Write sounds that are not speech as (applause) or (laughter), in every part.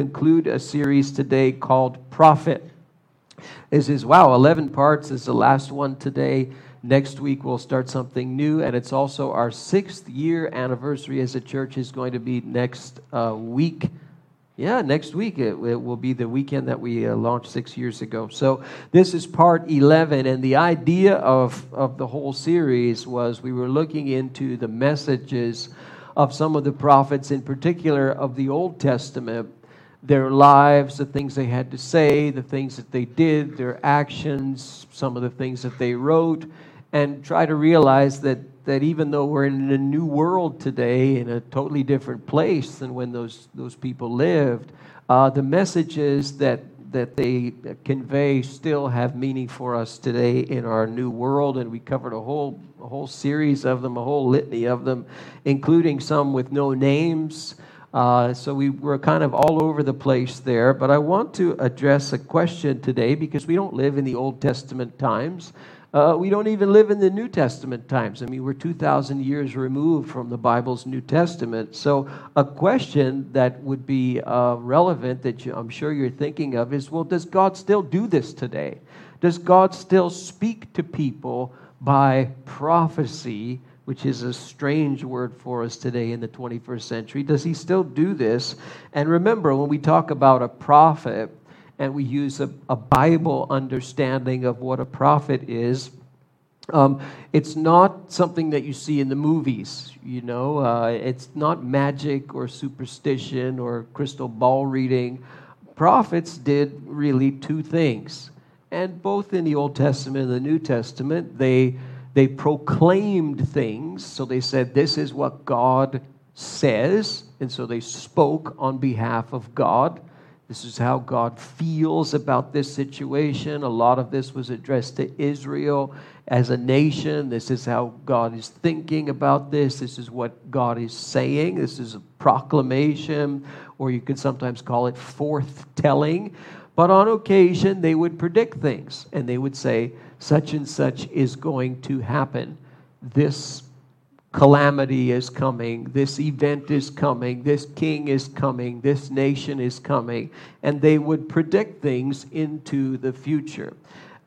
conclude a series today called Prophet. This is, wow, 11 parts. This is the last one today. Next week, we'll start something new, and it's also our sixth year anniversary as a church is going to be next uh, week. Yeah, next week. It, it, will be the weekend that we uh, launched six years ago. So, this is part 11, and the idea of, of the whole series was we were looking into the messages of some of the prophets, in particular of the Old Testament, their lives, the things they had to say, the things that they did, their actions, some of the things that they wrote, and try to realize that, that even though we're in a new world today, in a totally different place than when those, those people lived, uh, the messages that, that they convey still have meaning for us today in our new world. And we covered a whole, a whole series of them, a whole litany of them, including some with no names. Uh, so we were kind of all over the place there. But I want to address a question today because we don't live in the Old Testament times. Uh, we don't even live in the New Testament times. I mean, we're 2,000 years removed from the Bible's New Testament. So, a question that would be uh, relevant that you, I'm sure you're thinking of is well, does God still do this today? Does God still speak to people by prophecy? Which is a strange word for us today in the 21st century. Does he still do this? And remember, when we talk about a prophet and we use a, a Bible understanding of what a prophet is, um, it's not something that you see in the movies, you know. Uh, it's not magic or superstition or crystal ball reading. Prophets did really two things. And both in the Old Testament and the New Testament, they they proclaimed things. So they said, This is what God says. And so they spoke on behalf of God. This is how God feels about this situation. A lot of this was addressed to Israel as a nation. This is how God is thinking about this. This is what God is saying. This is a proclamation, or you could sometimes call it forth telling. But on occasion, they would predict things and they would say, such and such is going to happen. This calamity is coming. This event is coming. This king is coming. This nation is coming. And they would predict things into the future.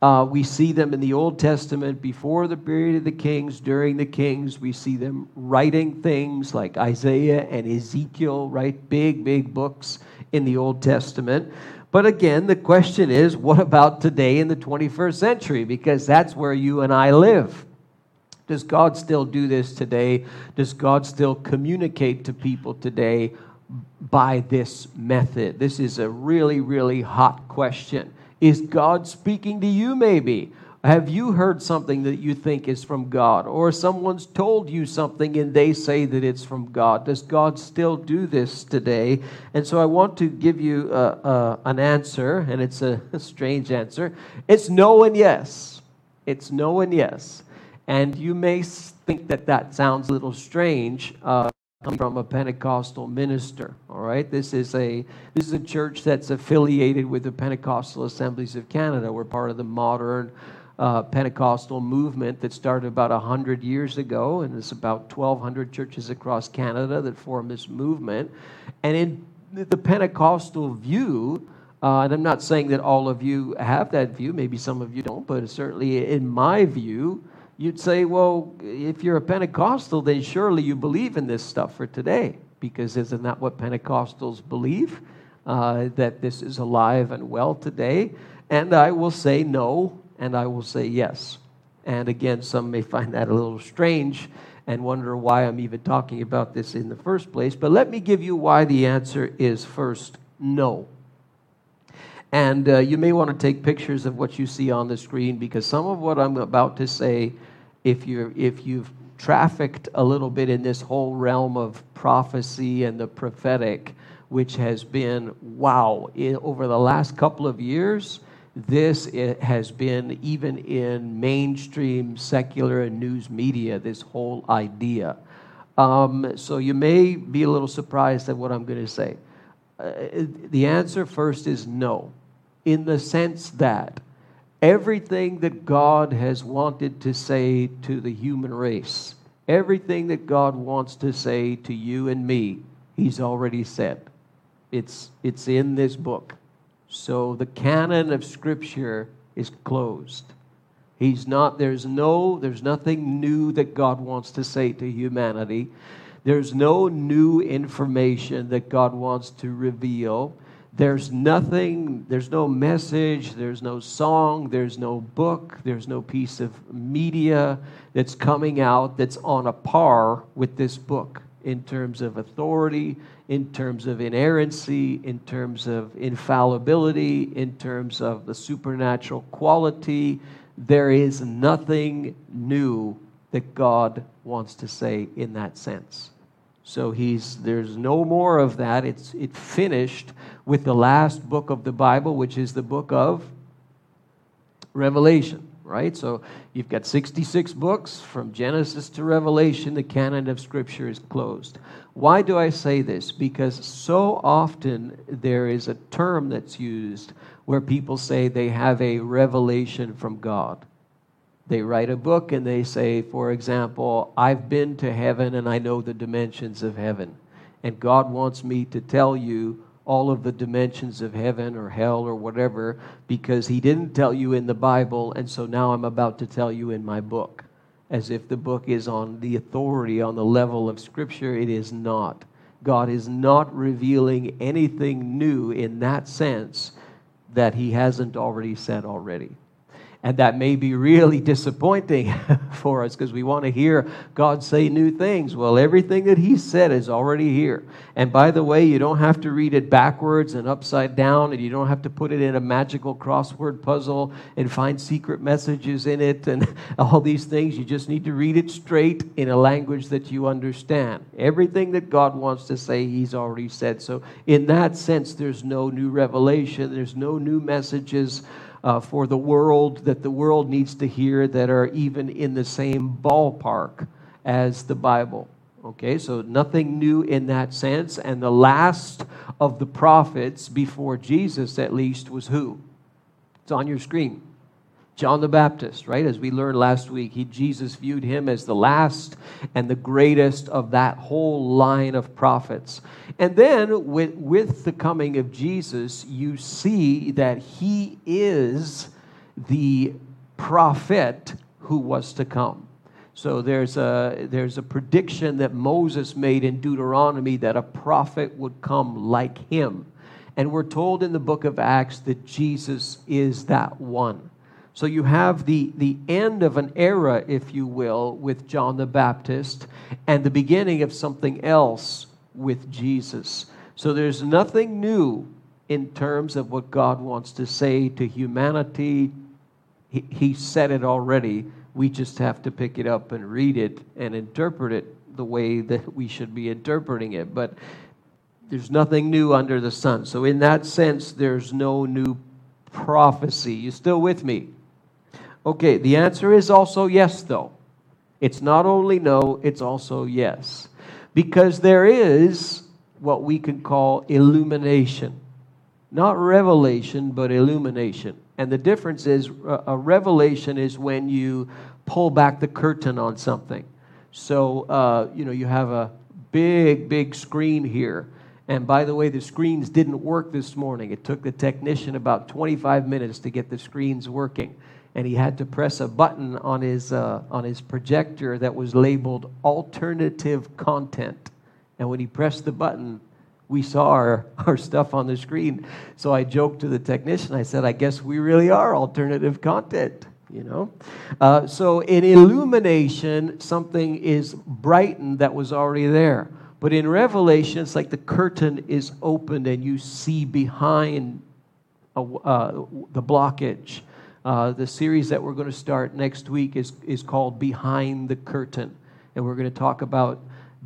Uh, we see them in the Old Testament before the period of the kings, during the kings. We see them writing things like Isaiah and Ezekiel, write big, big books in the Old Testament. But again, the question is what about today in the 21st century? Because that's where you and I live. Does God still do this today? Does God still communicate to people today by this method? This is a really, really hot question. Is God speaking to you, maybe? Have you heard something that you think is from God? Or someone's told you something and they say that it's from God? Does God still do this today? And so I want to give you uh, uh, an answer, and it's a, (laughs) a strange answer. It's no and yes. It's no and yes. And you may think that that sounds a little strange. Uh, from a Pentecostal minister. All right, this is a this is a church that's affiliated with the Pentecostal Assemblies of Canada. We're part of the modern uh, Pentecostal movement that started about 100 years ago, and it's about 1,200 churches across Canada that form this movement. And in the Pentecostal view, uh, and I'm not saying that all of you have that view, maybe some of you don't, but certainly in my view, you'd say, well, if you're a Pentecostal, then surely you believe in this stuff for today, because isn't that what Pentecostals believe? Uh, that this is alive and well today? And I will say no, and I will say yes. And again, some may find that a little strange and wonder why I'm even talking about this in the first place. But let me give you why the answer is first no. And uh, you may want to take pictures of what you see on the screen because some of what I'm about to say, if, you're, if you've trafficked a little bit in this whole realm of prophecy and the prophetic, which has been, wow, over the last couple of years, this has been even in mainstream secular and news media, this whole idea. Um, so you may be a little surprised at what I'm going to say. Uh, the answer first is no, in the sense that everything that God has wanted to say to the human race, everything that God wants to say to you and me, He's already said. It's, it's in this book. So the canon of Scripture is closed. He's not, there's no, there's nothing new that God wants to say to humanity. There's no new information that God wants to reveal. There's nothing, there's no message, there's no song, there's no book, there's no piece of media that's coming out that's on a par with this book in terms of authority, in terms of inerrancy, in terms of infallibility, in terms of the supernatural quality. There is nothing new that God wants to say in that sense. So he's there's no more of that. It's it finished with the last book of the Bible, which is the book of Revelation, right? So you've got 66 books from Genesis to Revelation. The canon of Scripture is closed. Why do I say this? Because so often there is a term that's used where people say they have a revelation from God. They write a book and they say, for example, I've been to heaven and I know the dimensions of heaven. And God wants me to tell you all of the dimensions of heaven or hell or whatever because He didn't tell you in the Bible, and so now I'm about to tell you in my book. As if the book is on the authority, on the level of Scripture. It is not. God is not revealing anything new in that sense that He hasn't already said already. And that may be really disappointing (laughs) for us because we want to hear God say new things. Well, everything that He said is already here. And by the way, you don't have to read it backwards and upside down, and you don't have to put it in a magical crossword puzzle and find secret messages in it and (laughs) all these things. You just need to read it straight in a language that you understand. Everything that God wants to say, He's already said. So, in that sense, there's no new revelation, there's no new messages uh, for the world that the world needs to hear that are even in the same ballpark as the Bible. Okay, so nothing new in that sense. And the last of the prophets before Jesus, at least, was who? It's on your screen. John the Baptist, right? As we learned last week, he, Jesus viewed him as the last and the greatest of that whole line of prophets. And then with, with the coming of Jesus, you see that he is the prophet who was to come. So there's a, there's a prediction that Moses made in Deuteronomy that a prophet would come like him. And we're told in the book of Acts that Jesus is that one. So you have the, the end of an era, if you will, with John the Baptist, and the beginning of something else with Jesus. So there's nothing new in terms of what God wants to say to humanity. He, he said it already. We just have to pick it up and read it and interpret it the way that we should be interpreting it. But there's nothing new under the sun. So, in that sense, there's no new prophecy. You still with me? Okay, the answer is also yes, though. It's not only no, it's also yes. Because there is what we can call illumination. Not revelation, but illumination. And the difference is a revelation is when you pull back the curtain on something. So, uh, you know, you have a big, big screen here. And by the way, the screens didn't work this morning. It took the technician about 25 minutes to get the screens working and he had to press a button on his, uh, on his projector that was labeled alternative content. And when he pressed the button, we saw our, (laughs) our stuff on the screen. So I joked to the technician, I said, I guess we really are alternative content, you know? Uh, so in illumination, something is brightened that was already there. But in Revelation, it's like the curtain is opened and you see behind a, uh, the blockage. Uh, the series that we're going to start next week is, is called Behind the Curtain. And we're going to talk about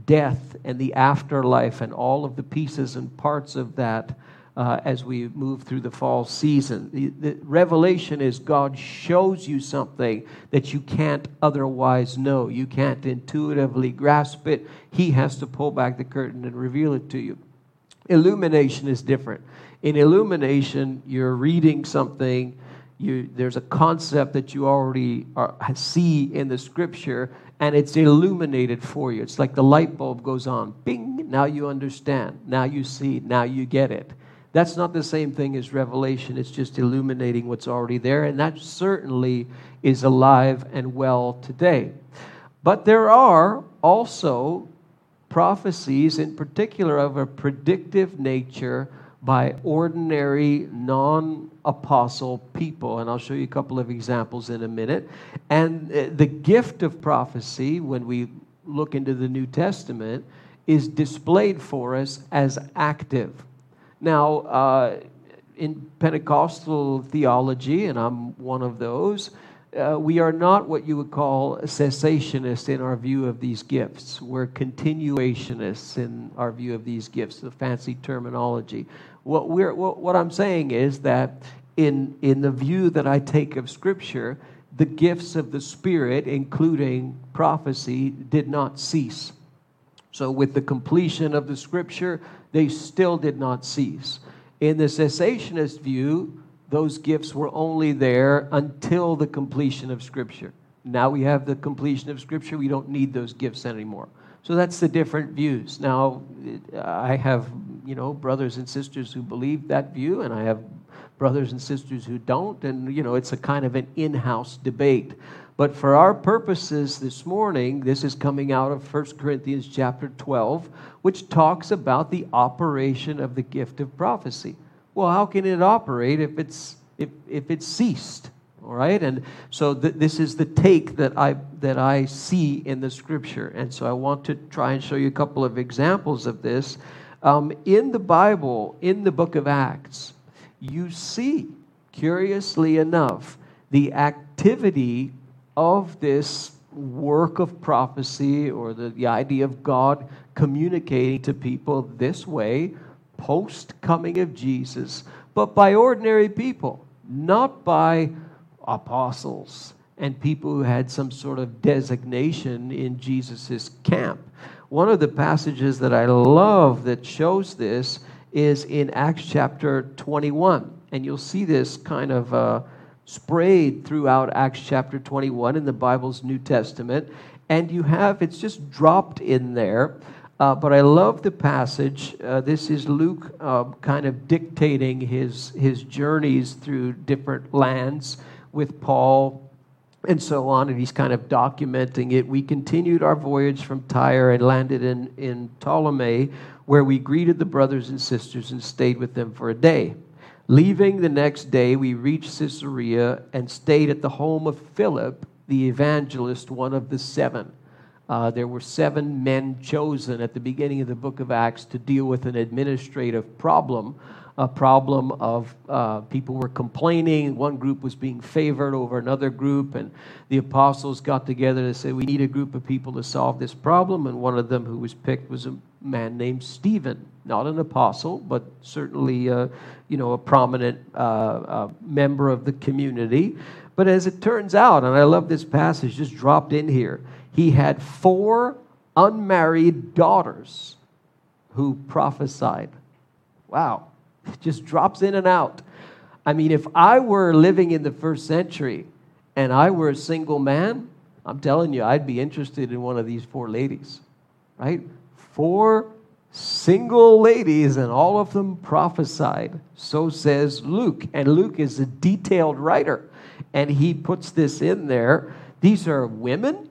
death and the afterlife and all of the pieces and parts of that uh, as we move through the fall season. The, the, revelation is God shows you something that you can't otherwise know. You can't intuitively grasp it. He has to pull back the curtain and reveal it to you. Illumination is different. In illumination, you're reading something You, there's a concept that you already are, see in the scripture, and it's illuminated for you. It's like the light bulb goes on. Bing! Now you understand. Now you see. Now you get it. That's not the same thing as revelation. It's just illuminating what's already there, and that certainly is alive and well today. But there are also prophecies, in particular of a predictive nature, by ordinary, non apostle people. And I'll show you a couple of examples in a minute. And uh, the gift of prophecy, when we look into the New Testament, is displayed for us as active. Now, uh, in Pentecostal theology, and I'm one of those, uh, we are not what you would call cessationists in our view of these gifts. We're continuationists in our view of these gifts, the fancy terminology. What, we're, what, what I'm saying is that in, in the view that I take of Scripture, the gifts of the Spirit, including prophecy, did not cease. So, with the completion of the Scripture, they still did not cease. In the cessationist view, those gifts were only there until the completion of Scripture. Now we have the completion of Scripture, we don't need those gifts anymore. So that's the different views. Now, I have, you know, brothers and sisters who believe that view, and I have brothers and sisters who don't, and, you know, it's a kind of an in house debate. But for our purposes this morning, this is coming out of 1 Corinthians chapter 12, which talks about the operation of the gift of prophecy well, how can it operate if it's if if it's ceased? All right, and so th- this is the take that I that I see in the scripture, and so I want to try and show you a couple of examples of this um, in the Bible, in the book of Acts. You see, curiously enough, the activity of this work of prophecy or the, the idea of God communicating to people this way post coming of Jesus, but by ordinary people, not by apostles and people who had some sort of designation in Jesus' camp. One of the passages that I love that shows this is in Acts chapter 21. And you'll see this kind of uh, sprayed throughout Acts chapter 21 in the Bible's New Testament. And you have, it's just dropped in there. Uh, but I love the passage. Uh, this is Luke uh, kind of dictating his, his journeys through different lands with Paul and so on, and he's kind of documenting it. We continued our voyage from Tyre and landed in, in Ptolemy, where we greeted the brothers and sisters and stayed with them for a day. Leaving the next day, we reached Caesarea and stayed at the home of Philip, the evangelist, one of the seven. Uh, there were seven men chosen at the beginning of the book of Acts to deal with an administrative problem, a problem of uh, people were complaining. One group was being favored over another group, and the apostles got together to say, We need a group of people to solve this problem. And one of them who was picked was a man named Stephen, not an apostle, but certainly uh, you know, a prominent uh, uh, member of the community. But as it turns out, and I love this passage just dropped in here he had four unmarried daughters who prophesied. Wow, it just drops in and out. I mean, if I were living in the first century and I were a single man, I'm telling you, I'd be interested in one of these four ladies, right? Four single ladies, and all of them prophesied. So says Luke. And Luke is a detailed writer, and he puts this in there. These are women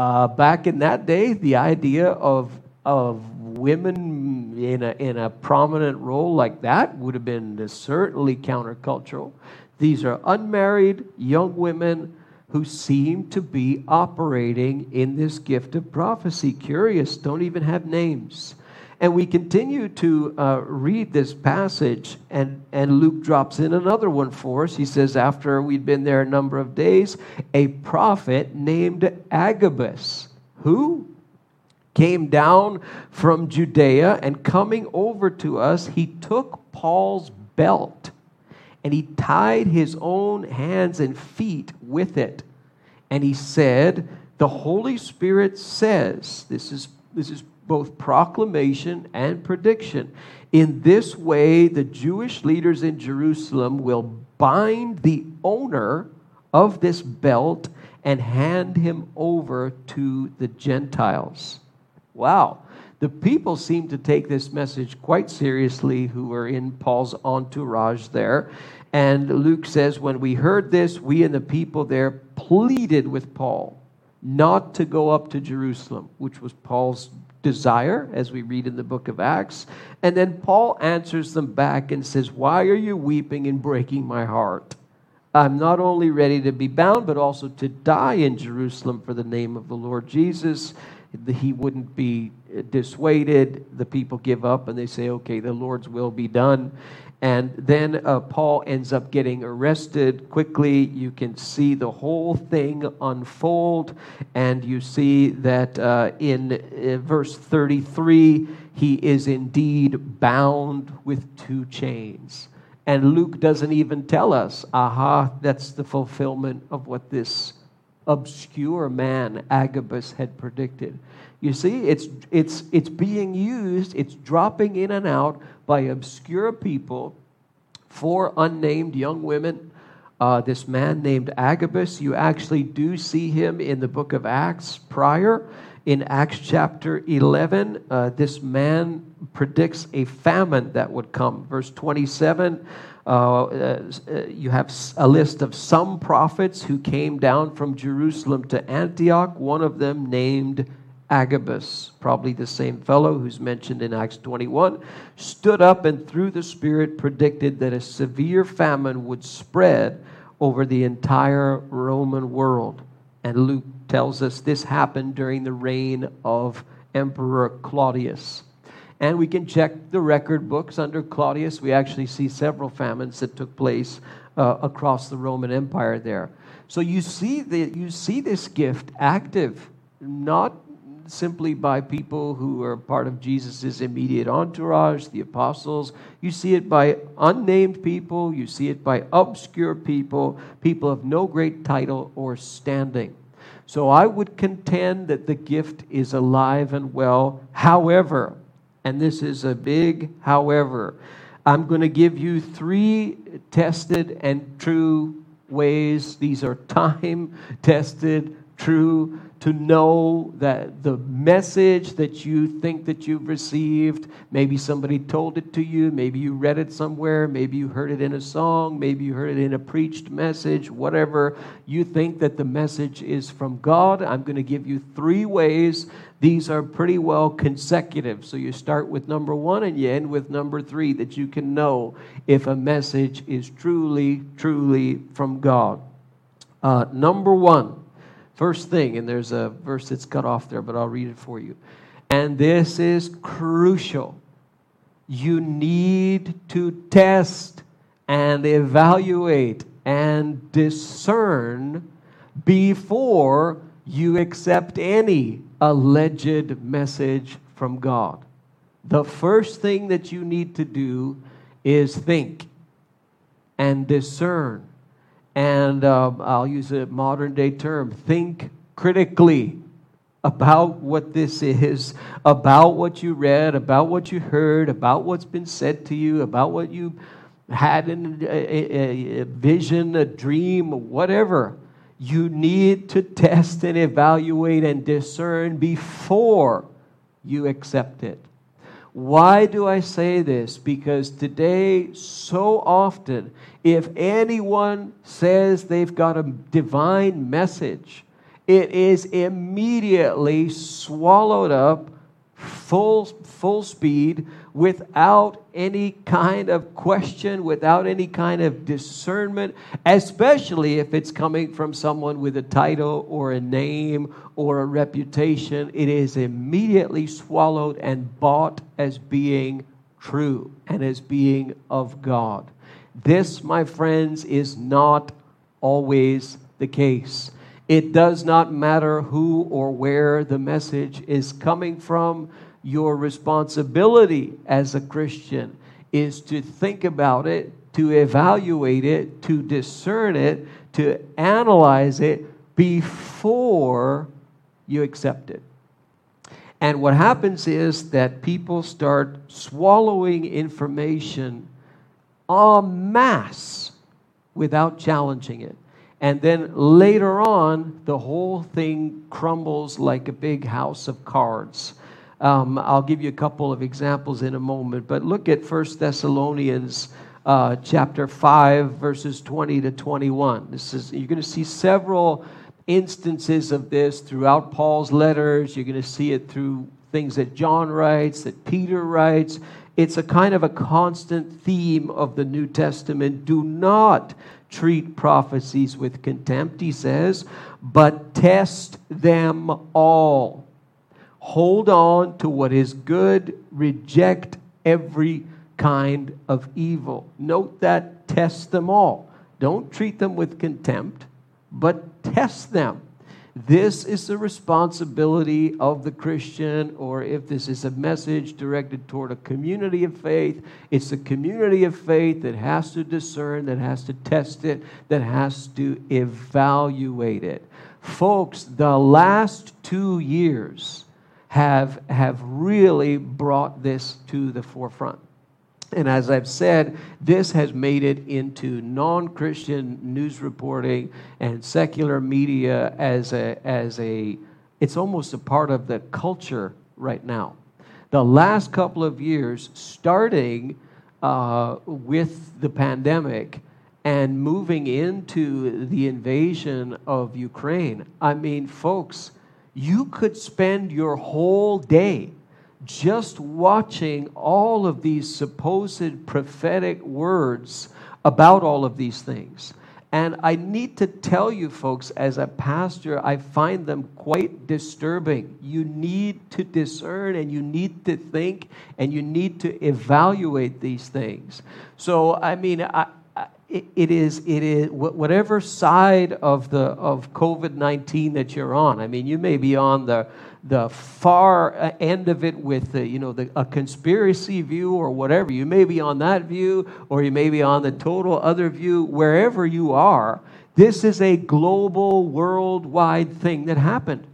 uh, back in that day, the idea of, of women in a, in a prominent role like that would have been certainly countercultural. These are unmarried young women who seem to be operating in this gift of prophecy. Curious, don't even have names. And we continue to uh, read this passage, and, and Luke drops in another one for us. He says, After we'd been there a number of days, a prophet named Agabus, who came down from Judea, and coming over to us, he took Paul's belt and he tied his own hands and feet with it. And he said, The Holy Spirit says, this is, this is both proclamation and prediction. In this way, the Jewish leaders in Jerusalem will bind the owner of this belt and hand him over to the Gentiles. Wow. The people seem to take this message quite seriously who were in Paul's entourage there. And Luke says, When we heard this, we and the people there pleaded with Paul not to go up to Jerusalem, which was Paul's desire, as we read in the book of Acts. And then Paul answers them back and says, Why are you weeping and breaking my heart? I'm not only ready to be bound, but also to die in Jerusalem for the name of the Lord Jesus he wouldn't be uh, dissuaded. The people give up and they say, okay, the Lord's will be done. And then uh, Paul ends up getting arrested quickly. You can see the whole thing unfold. And you see that uh, in uh, verse 33, he is indeed bound with two chains. And Luke doesn't even tell us, aha, that's the fulfillment of what this obscure man Agabus had predicted. You see, it's, it's, it's being used, it's dropping in and out by obscure people for unnamed young women. Uh, this man named Agabus, you actually do see him in the book of Acts prior. In Acts chapter 11, uh, this man predicts a famine that would come. Verse 27 uh, uh, you have a list of some prophets who came down from Jerusalem to Antioch, one of them named Agabus, probably the same fellow who's mentioned in Acts 21, stood up and through the Spirit predicted that a severe famine would spread over the entire Roman world. And Luke tells us this happened during the reign of Emperor Claudius. And we can check the record books under Claudius. We actually see several famines that took place uh, across the Roman Empire there. So you see, the, you see this gift active, not simply by people who are part of Jesus' immediate entourage, the apostles. You see it by unnamed people, you see it by obscure people, people of no great title or standing. So I would contend that the gift is alive and well. However, and this is a big however. I'm going to give you three tested and true ways. These are time (laughs) tested, true to know that the message that you think that you've received maybe somebody told it to you maybe you read it somewhere maybe you heard it in a song maybe you heard it in a preached message whatever you think that the message is from god i'm going to give you three ways. These are pretty well consecutive. So you start with number one and you end with number three that you can know if a message is truly truly from god. Uh, number one First thing, and there's a verse that's cut off there, but I'll read it for you. And this is crucial. You need to test and evaluate and discern before you accept any alleged message from God. The first thing that you need to do is think and discern and uh, I'll use a modern day term think critically about what this is, about what you read, about what you heard, about what's been said to you, about what you had in a, a, a vision, a dream, whatever. You need to test and evaluate and discern before you accept it. Why do I say this? Because today, so often, if anyone says they've got a divine message, it is immediately swallowed up full, full speed without any kind of question, without any kind of discernment, especially if it's coming from someone with a title or a name or a reputation. It is immediately swallowed and bought as being true and as being of God. This, my friends, is not always the case. It does not matter who or where the message is coming from. Your responsibility as a Christian is to think about it, to evaluate it, to discern it, to analyze it before you accept it. And what happens is that people start swallowing information en masse without challenging it. And then later on, the whole thing crumbles like a big house of cards. Um, I'll give you a couple of examples in a moment, but look at 1 Thessalonians uh, chapter 5, verses 20 to 21. This is, you're going to see several instances of this throughout Paul's letters. You're going to see it through things that John writes, that Peter writes. It's a kind of a constant theme of the New Testament. Do not treat prophecies with contempt, he says, but test them all. Hold on to what is good, reject every kind of evil. Note that test them all. Don't treat them with contempt, but test them. This is the responsibility of the Christian, or if this is a message directed toward a community of faith, it's the community of faith that has to discern, that has to test it, that has to evaluate it. Folks, the last two years have, have really brought this to the forefront. And as I've said, this has made it into non Christian news reporting and secular media as a, as a, it's almost a part of the culture right now. The last couple of years, starting uh, with the pandemic and moving into the invasion of Ukraine, I mean, folks, you could spend your whole day just watching all of these supposed prophetic words about all of these things. And I need to tell you, folks, as a pastor, I find them quite disturbing. You need to discern and you need to think and you need to evaluate these things. So, I mean, I, it is it is whatever side of the of COVID-19 that you're on. I mean, you may be on the the far uh, end of it with the, you know the, a conspiracy view or whatever. You may be on that view, or you may be on the total other view. Wherever you are, this is a global, worldwide thing that happened.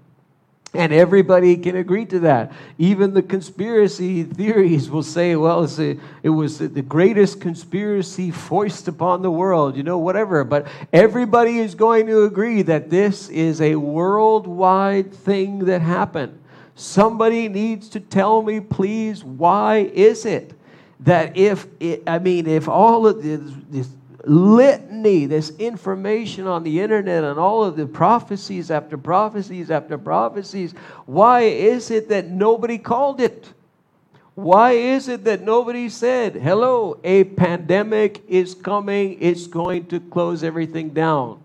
And everybody can agree to that. Even the conspiracy theories will say, well, a, it was the greatest conspiracy foisted upon the world, you know, whatever. But everybody is going to agree that this is a worldwide thing that happened. Somebody needs to tell me, please, why is it that if, it, I mean, if all of this, this litany, this information on the internet and all of the prophecies after prophecies after prophecies. Why is it that nobody called it? Why is it that nobody said, hello, a pandemic is coming, it's going to close everything down?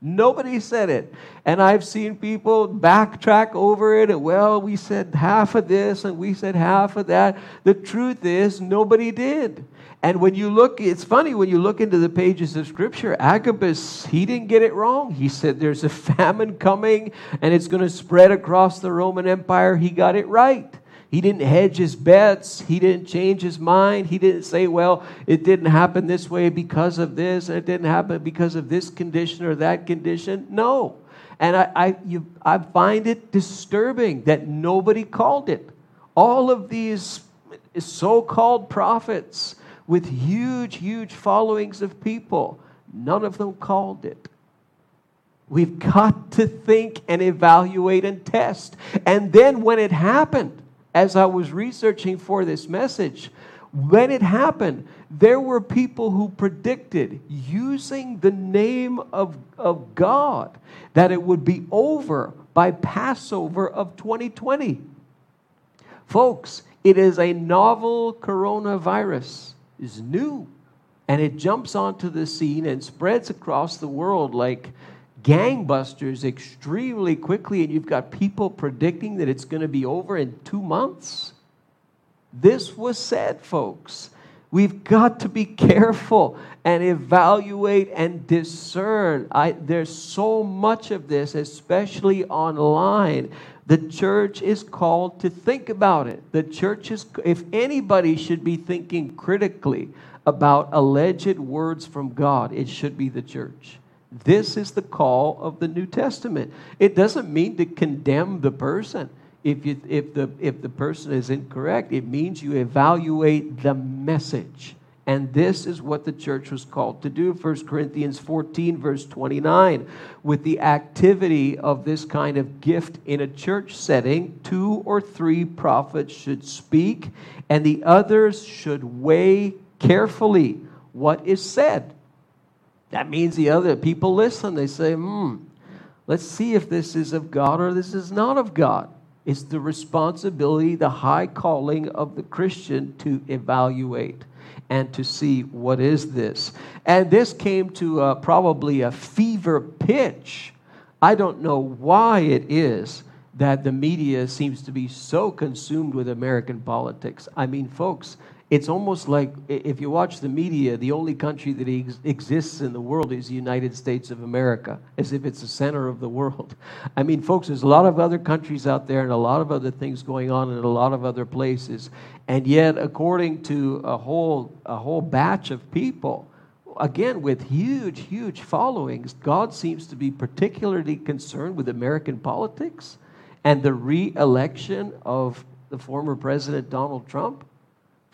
Nobody said it. And I've seen people backtrack over it. And, well, we said half of this and we said half of that. The truth is, nobody did. And when you look, it's funny when you look into the pages of Scripture, Agabus, he didn't get it wrong. He said there's a famine coming and it's going to spread across the Roman Empire. He got it right. He didn't hedge his bets. He didn't change his mind. He didn't say, well, it didn't happen this way because of this, and it didn't happen because of this condition or that condition. No. And I, I, you, I find it disturbing that nobody called it. All of these so called prophets with huge, huge followings of people. None of them called it. We've got to think and evaluate and test. And then when it happened, as I was researching for this message, when it happened, there were people who predicted, using the name of, of God, that it would be over by Passover of 2020. Folks, it is a novel coronavirus is new. And it jumps onto the scene and spreads across the world like gangbusters extremely quickly. And you've got people predicting that it's going to be over in two months. This was said, folks. We've got to be careful and evaluate and discern. I, there's so much of this, especially online. The church is called to think about it. The church is, if anybody should be thinking critically about alleged words from God, it should be the church. This is the call of the New Testament. It doesn't mean to condemn the person. If, you, if, the, if the person is incorrect, it means you evaluate the message And this is what the church was called to do. 1 Corinthians 14, verse 29. With the activity of this kind of gift in a church setting, two or three prophets should speak, and the others should weigh carefully what is said. That means the other people listen. They say, hmm, let's see if this is of God or this is not of God. It's the responsibility, the high calling of the Christian to evaluate and to see what is this. And this came to uh, probably a fever pitch. I don't know why it is that the media seems to be so consumed with American politics. I mean, folks, it's almost like if you watch the media, the only country that ex- exists in the world is the United States of America, as if it's the center of the world. (laughs) I mean, folks, there's a lot of other countries out there and a lot of other things going on in a lot of other places. And yet, according to a whole, a whole batch of people, again, with huge, huge followings, God seems to be particularly concerned with American politics and the re election of the former President Donald Trump.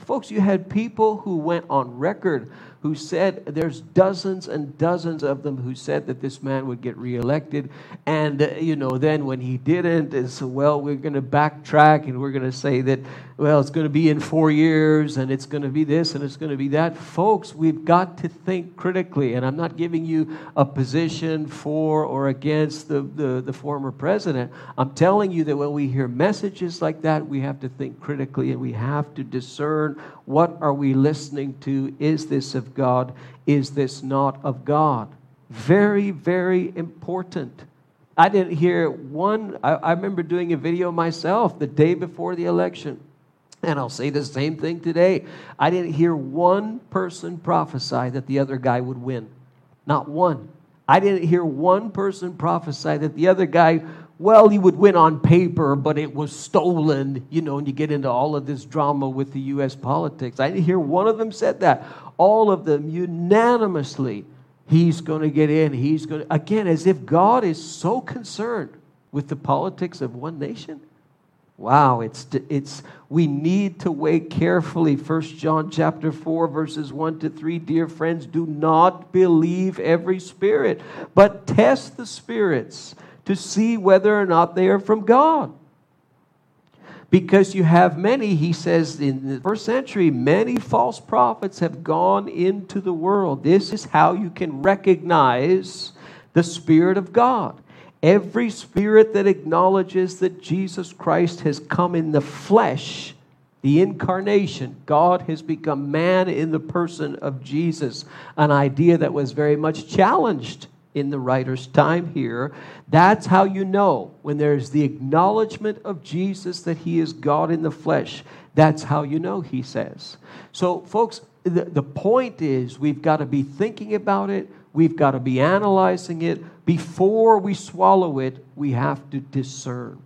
Folks, you had people who went on record who said there's dozens and dozens of them who said that this man would get reelected. And, uh, you know, then when he didn't, it's, well, we're going to backtrack and we're going to say that, well, it's going to be in four years and it's going to be this and it's going to be that. Folks, we've got to think critically. And I'm not giving you a position for or against the, the, the former president. I'm telling you that when we hear messages like that, we have to think critically and we have to discern what are we listening to? Is this of God? Is this not of God? Very, very important. I didn't hear one. I, I, remember doing a video myself the day before the election. And I'll say the same thing today. I didn't hear one person prophesy that the other guy would win. Not one. I didn't hear one person prophesy that the other guy well, he would win on paper, but it was stolen, you know, and you get into all of this drama with the U.S. politics. I didn't hear one of them said that. All of them unanimously, he's going to get in. He's going to, again, as if God is so concerned with the politics of one nation. Wow, it's, it's, we need to weigh carefully. First John chapter 4, verses 1 to 3. Dear friends, do not believe every spirit, but test the spirits to see whether or not they are from God. Because you have many, he says in the first century, many false prophets have gone into the world. This is how you can recognize the Spirit of God. Every spirit that acknowledges that Jesus Christ has come in the flesh, the incarnation, God has become man in the person of Jesus, an idea that was very much challenged in the writer's time here. That's how you know when there's the acknowledgement of Jesus that he is God in the flesh. That's how you know, he says. So, folks, the, the point is we've got to be thinking about it, we've got to be analyzing it. Before we swallow it, we have to discern.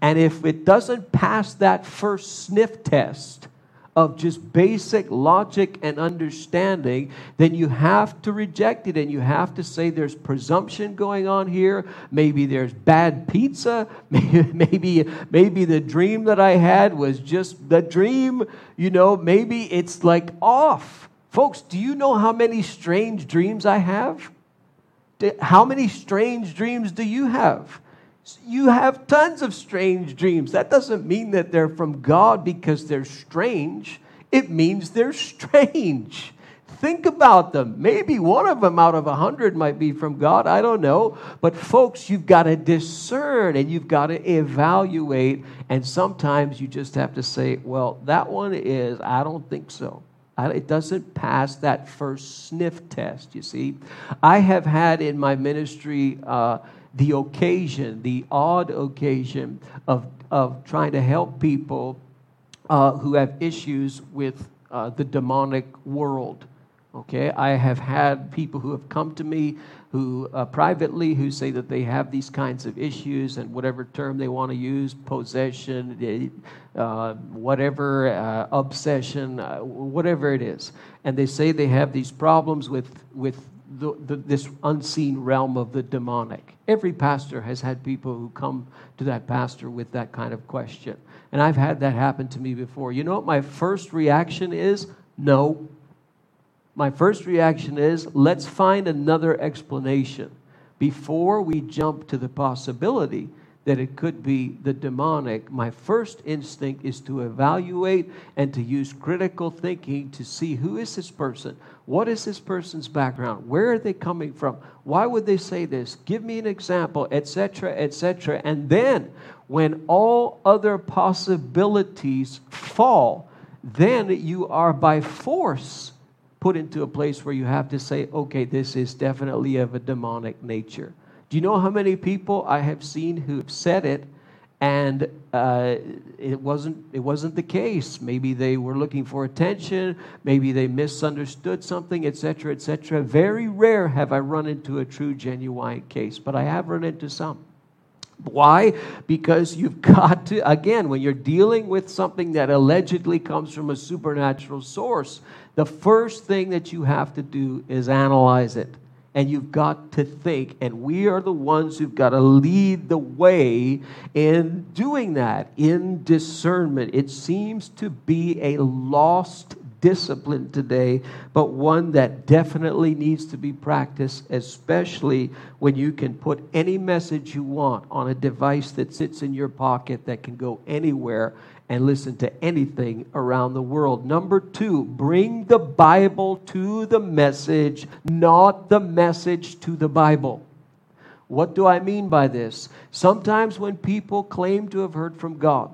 And if it doesn't pass that first sniff test, of just basic logic and understanding, then you have to reject it and you have to say there's presumption going on here. Maybe there's bad pizza. (laughs) Maybe, maybe the dream that I had was just the dream. You know, maybe it's like off. Folks, do you know how many strange dreams I have? How many strange dreams do you have? You have tons of strange dreams. That doesn't mean that they're from God because they're strange. It means they're strange. Think about them. Maybe one of them out of a hundred might be from God. I don't know. But, folks, you've got to discern and you've got to evaluate. And sometimes you just have to say, well, that one is, I don't think so. It doesn't pass that first sniff test, you see. I have had in my ministry, uh, the occasion, the odd occasion of, of trying to help people uh, who have issues with uh, the demonic world. Okay, I have had people who have come to me who uh, privately who say that they have these kinds of issues and whatever term they want to use possession uh, whatever uh, obsession uh, whatever it is and they say they have these problems with with the, the, this unseen realm of the demonic. Every pastor has had people who come to that pastor with that kind of question. And I've had that happen to me before. You know what my first reaction is? No. My first reaction is let's find another explanation before we jump to the possibility that it could be the demonic, my first instinct is to evaluate and to use critical thinking to see who is this person? What is this person's background? Where are they coming from? Why would they say this? Give me an example, etc., etc. And then, when all other possibilities fall, then you are by force put into a place where you have to say, okay, this is definitely of a demonic nature. Do you know how many people I have seen who have said it and uh, it wasn't it wasn't the case. Maybe they were looking for attention. Maybe they misunderstood something, etc., etc. Very rare have I run into a true genuine case, but I have run into some. Why? Because you've (laughs) got to, again, when you're dealing with something that allegedly comes from a supernatural source, the first thing that you have to do is analyze it and you've got to think. And we are the ones who've got to lead the way in doing that, in discernment. It seems to be a lost discipline today, but one that definitely needs to be practiced, especially when you can put any message you want on a device that sits in your pocket that can go anywhere and listen to anything around the world. Number two, bring the Bible to the message, not the message to the Bible. What do I mean by this? Sometimes when people claim to have heard from God,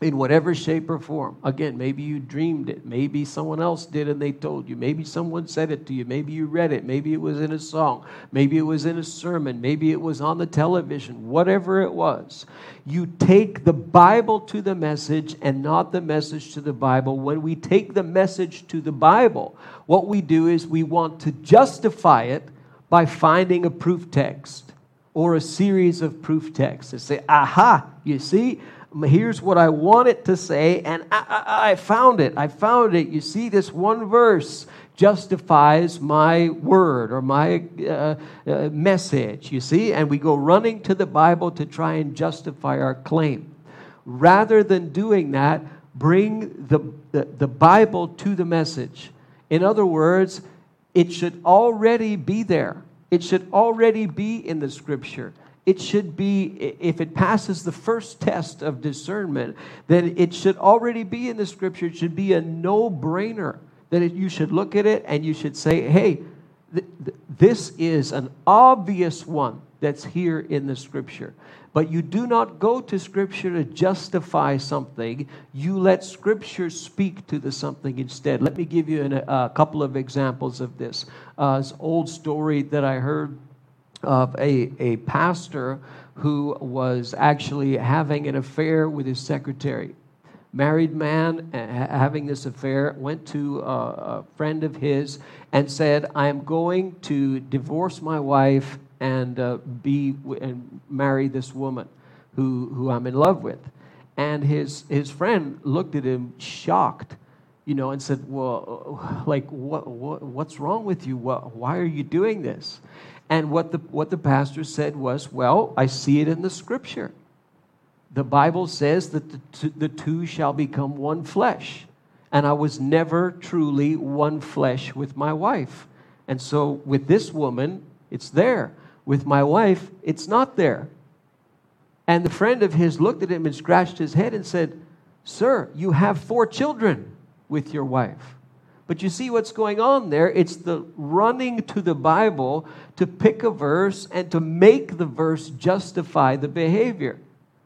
in whatever shape or form. Again, maybe you dreamed it. Maybe someone else did and they told you. Maybe someone said it to you. Maybe you read it. Maybe it was in a song. Maybe it was in a sermon. Maybe it was on the television. Whatever it was. You take the Bible to the message and not the message to the Bible. When we take the message to the Bible, what we do is we want to justify it by finding a proof text or a series of proof texts and say, aha, you see, here's what I want it to say, and I, I, I found it. I found it. You see, this one verse justifies my word or my uh, uh, message, you see? And we go running to the Bible to try and justify our claim. Rather than doing that, bring the, the, the Bible to the message. In other words, it should already be there. It should already be in the scripture it should be, if it passes the first test of discernment, then it should already be in the scripture. It should be a no brainer that it, you should look at it and you should say, hey, th- th- this is an obvious one that's here in the scripture. But you do not go to scripture to justify something. You let scripture speak to the something instead. Let me give you an, a couple of examples of this. Uh, this old story that I heard of a, a pastor who was actually having an affair with his secretary. Married man having this affair went to a, a friend of his and said, I am going to divorce my wife and uh, be and marry this woman who, who I'm in love with. And his, his friend looked at him shocked, you know, and said, Well, like, what, what, what's wrong with you? What, why are you doing this? And what the, what the pastor said was, Well, I see it in the scripture. The Bible says that the, the two shall become one flesh. And I was never truly one flesh with my wife. And so with this woman, it's there. With my wife, it's not there. And the friend of his looked at him and scratched his head and said, Sir, you have four children with your wife. But you see what's going on there? It's the running to the Bible to pick a verse and to make the verse justify the behavior,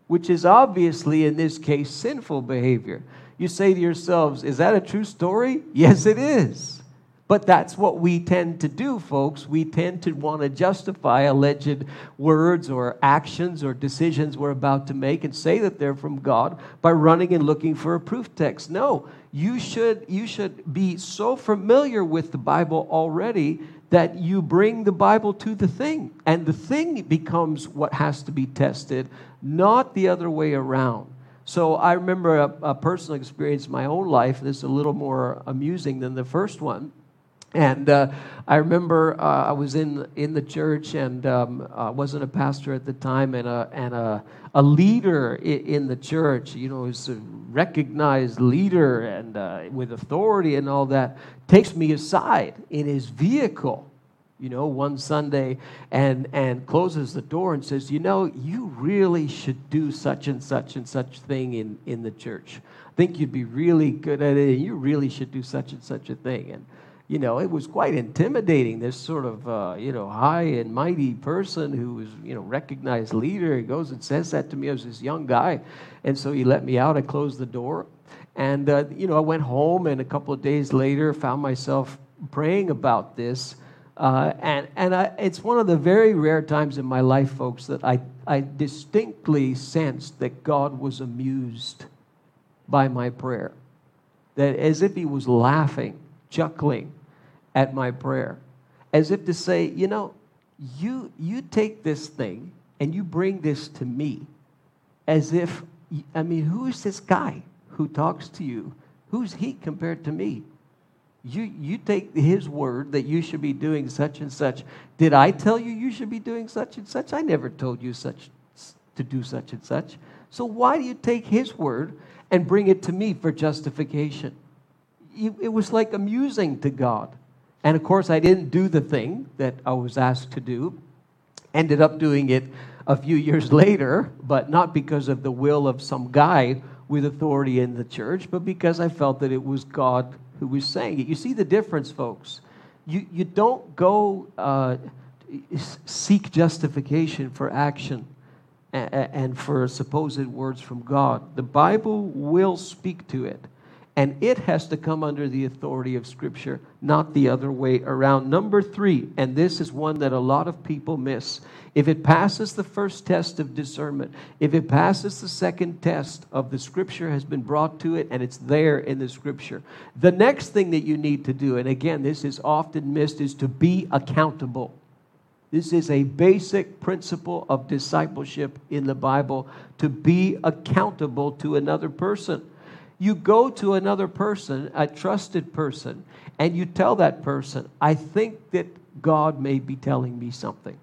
which is obviously, in this case, sinful behavior. You say to yourselves, Is that a true story? Yes, it is. But that's what we tend to do, folks. We tend to want to justify alleged words or actions or decisions we're about to make and say that they're from God by running and looking for a proof text. No, you should, you should be so familiar with the Bible already that you bring the Bible to the thing. And the thing becomes what has to be tested, not the other way around. So I remember a, a personal experience in my own life. This is a little more amusing than the first one And uh, I remember uh, I was in in the church and um, I wasn't a pastor at the time, and a and a, a leader in, in the church, you know, was a recognized leader and uh, with authority and all that, takes me aside in his vehicle, you know, one Sunday, and and closes the door and says, you know, you really should do such and such and such thing in in the church. I think you'd be really good at it, and you really should do such and such a thing, and you know, it was quite intimidating. This sort of, uh, you know, high and mighty person who was, you know, recognized leader. He goes and says that to me. I was this young guy. And so he let me out. I closed the door. And, uh, you know, I went home and a couple of days later found myself praying about this. Uh, and and I, it's one of the very rare times in my life, folks, that I, I distinctly sensed that God was amused by my prayer. That as if he was laughing chuckling at my prayer, as if to say, you know, you, you take this thing and you bring this to me as if, I mean, who is this guy who talks to you? Who's he compared to me? You, you take his word that you should be doing such and such. Did I tell you you should be doing such and such? I never told you such to do such and such. So why do you take his word and bring it to me for justification? It was like amusing to God. And of course, I didn't do the thing that I was asked to do. Ended up doing it a few years (laughs) later, but not because of the will of some guy with authority in the church, but because I felt that it was God who was saying it. You see the difference, folks. You, you don't go uh, seek justification for action and for supposed words from God. The Bible will speak to it and it has to come under the authority of Scripture, not the other way around. Number three, and this is one that a lot of people miss. If it passes the first test of discernment, if it passes the second test of the Scripture has been brought to it and it's there in the Scripture, the next thing that you need to do, and again, this is often missed, is to be accountable. This is a basic principle of discipleship in the Bible to be accountable to another person you go to another person, a trusted person, and you tell that person, I think that God may be telling me something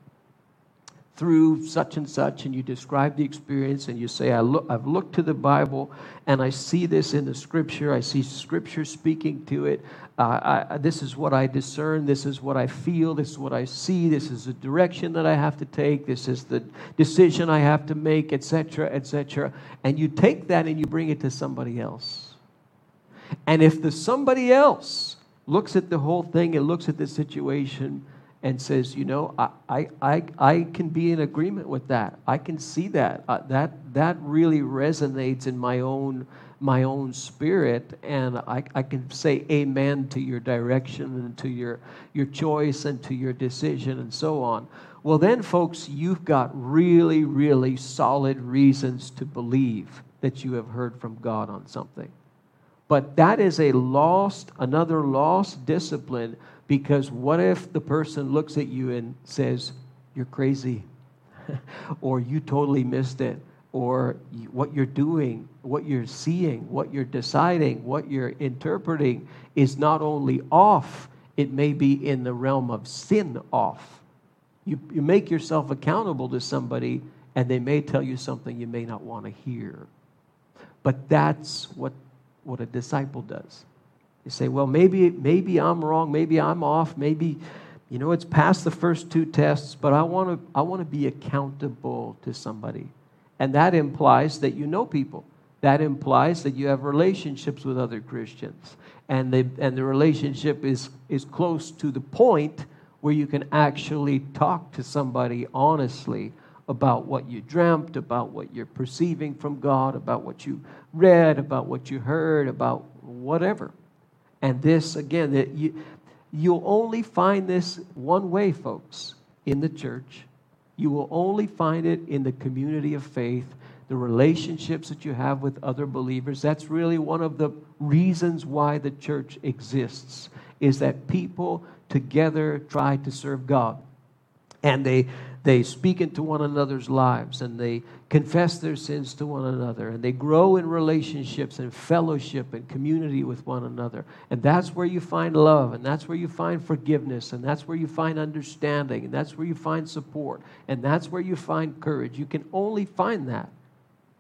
through such and such, and you describe the experience and you say, I look, I've looked to the Bible and I see this in the scripture. I see scripture speaking to it. Uh, I, this is what I discern. This is what I feel. This is what I see. This is the direction that I have to take. This is the decision I have to make, etc., etc. And you take that and you bring it to somebody else. And if the somebody else looks at the whole thing and looks at the situation, and says, you know, I, I, I I can be in agreement with that. I can see that. Uh, that that really resonates in my own my own spirit, and I, I can say amen to your direction and to your your choice and to your decision and so on. Well, then, folks, you've got really, really solid reasons to believe that you have heard from God on something. But that is a lost, another lost discipline because what if the person looks at you and says, You're crazy, (laughs) or you totally missed it, or what you're doing, what you're seeing, what you're deciding, what you're interpreting is not only off, it may be in the realm of sin off. You, you make yourself accountable to somebody, and they may tell you something you may not want to hear. But that's what, what a disciple does. You say, well, maybe, maybe I'm wrong, maybe I'm off, maybe, you know, it's past the first two tests, but I want to I want to be accountable to somebody. And that implies that you know people. That implies that you have relationships with other Christians. And, they, and the relationship is, is close to the point where you can actually talk to somebody honestly about what you dreamt, about what you're perceiving from God, about what you read, about what you heard, about whatever. And this, again, that you, you'll only find this one way, folks, in the church. You will only find it in the community of faith, the relationships that you have with other believers. That's really one of the reasons why the church exists, is that people together try to serve God. And they, they speak into one another's lives and they confess their sins to one another and they grow in relationships and fellowship and community with one another. And that's where you find love and that's where you find forgiveness and that's where you find understanding and that's where you find support and that's where you find courage. You can only find that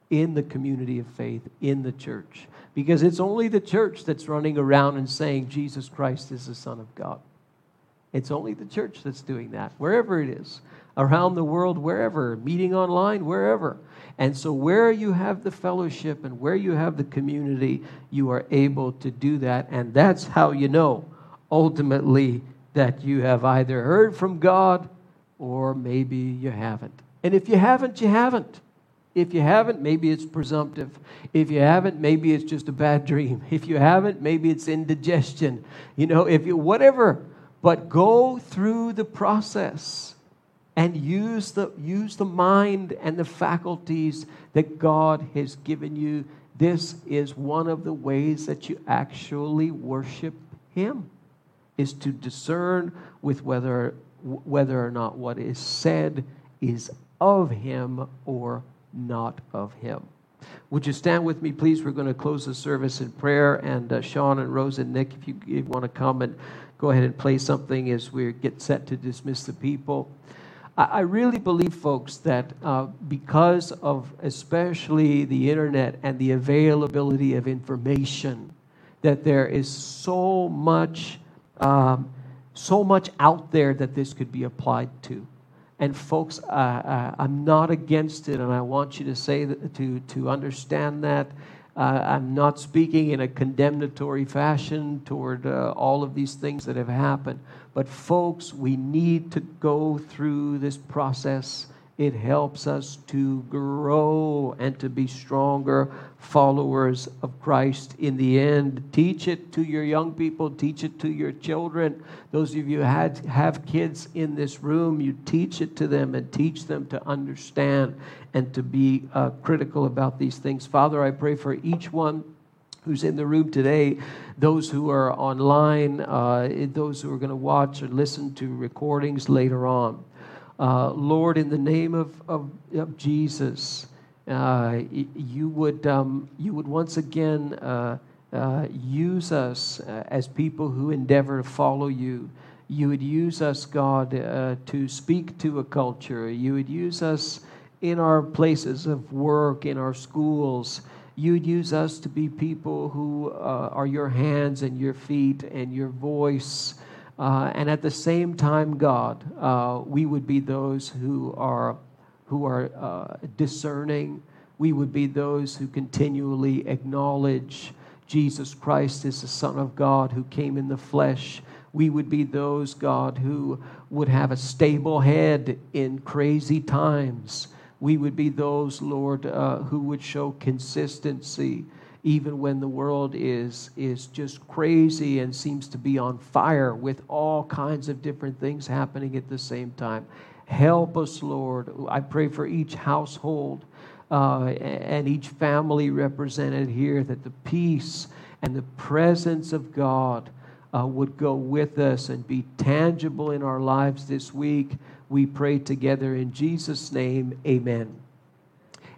in the community of faith, in the church. Because it's only the church that's running around and saying Jesus Christ is the Son of God. It's only the church that's doing that, wherever it is around the world, wherever, meeting online, wherever. And so, where you have the fellowship and where you have the community, you are able to do that. And that's how you know ultimately that you have either heard from God or maybe you haven't. And if you haven't, you haven't. If you haven't, maybe it's presumptive. If you haven't, maybe it's just a bad dream. (laughs) If you haven't, maybe it's indigestion. You know, if you, whatever. But go through the process and use the, use the mind and the faculties that God has given you. This is one of the ways that you actually worship Him, is to discern with whether, whether or not what is said is of Him or not of Him. Would you stand with me, please? We're going to close the service in prayer. And uh, Sean and Rose and Nick, if you, if you want to come and go ahead and play something as we get set to dismiss the people. I really believe, folks, that uh, because of especially the internet and the availability of information, that there is so much, um, so much out there that this could be applied to. And folks, uh, uh, I'm not against it, and I want you to say that, to to understand that. Uh, I'm not speaking in a condemnatory fashion toward uh, all of these things that have happened. But, folks, we need to go through this process. It helps us to grow and to be stronger followers of Christ in the end. Teach it to your young people, teach it to your children. Those of you who had, have kids in this room, you teach it to them and teach them to understand and to be uh, critical about these things. Father, I pray for each one who's in the room today, those who are online, uh, those who are going to watch or listen to recordings later on. Uh, Lord, in the name of, of, of Jesus, uh, you, would, um, you would once again uh, uh, use us uh, as people who endeavor to follow you. You would use us, God, to speak to a culture. You would use us in our places of work, in our schools you'd use us to be people who uh, are your hands and your feet and your voice. Uh, and at the same time, God, uh, we would be those who are, who are uh, discerning. We would be those who continually acknowledge Jesus Christ is the Son of God who came in the flesh. We would be those, God, who would have a stable head in crazy times we would be those, Lord, uh, who would show consistency even when the world is, is just crazy and seems to be on fire with all kinds of different things happening at the same time. Help us, Lord. I pray for each household uh, and each family represented here that the peace and the presence of God uh, would go with us and be tangible in our lives this week we pray together in Jesus' name. Amen.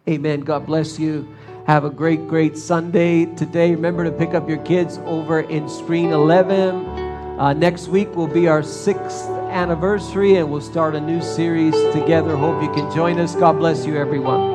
Amen. God bless you. Have a great, great Sunday today. Remember to pick up your kids over in screen 11. Uh, next week will be our sixth anniversary, and we'll start a new series together. Hope you can join us. God bless you, everyone.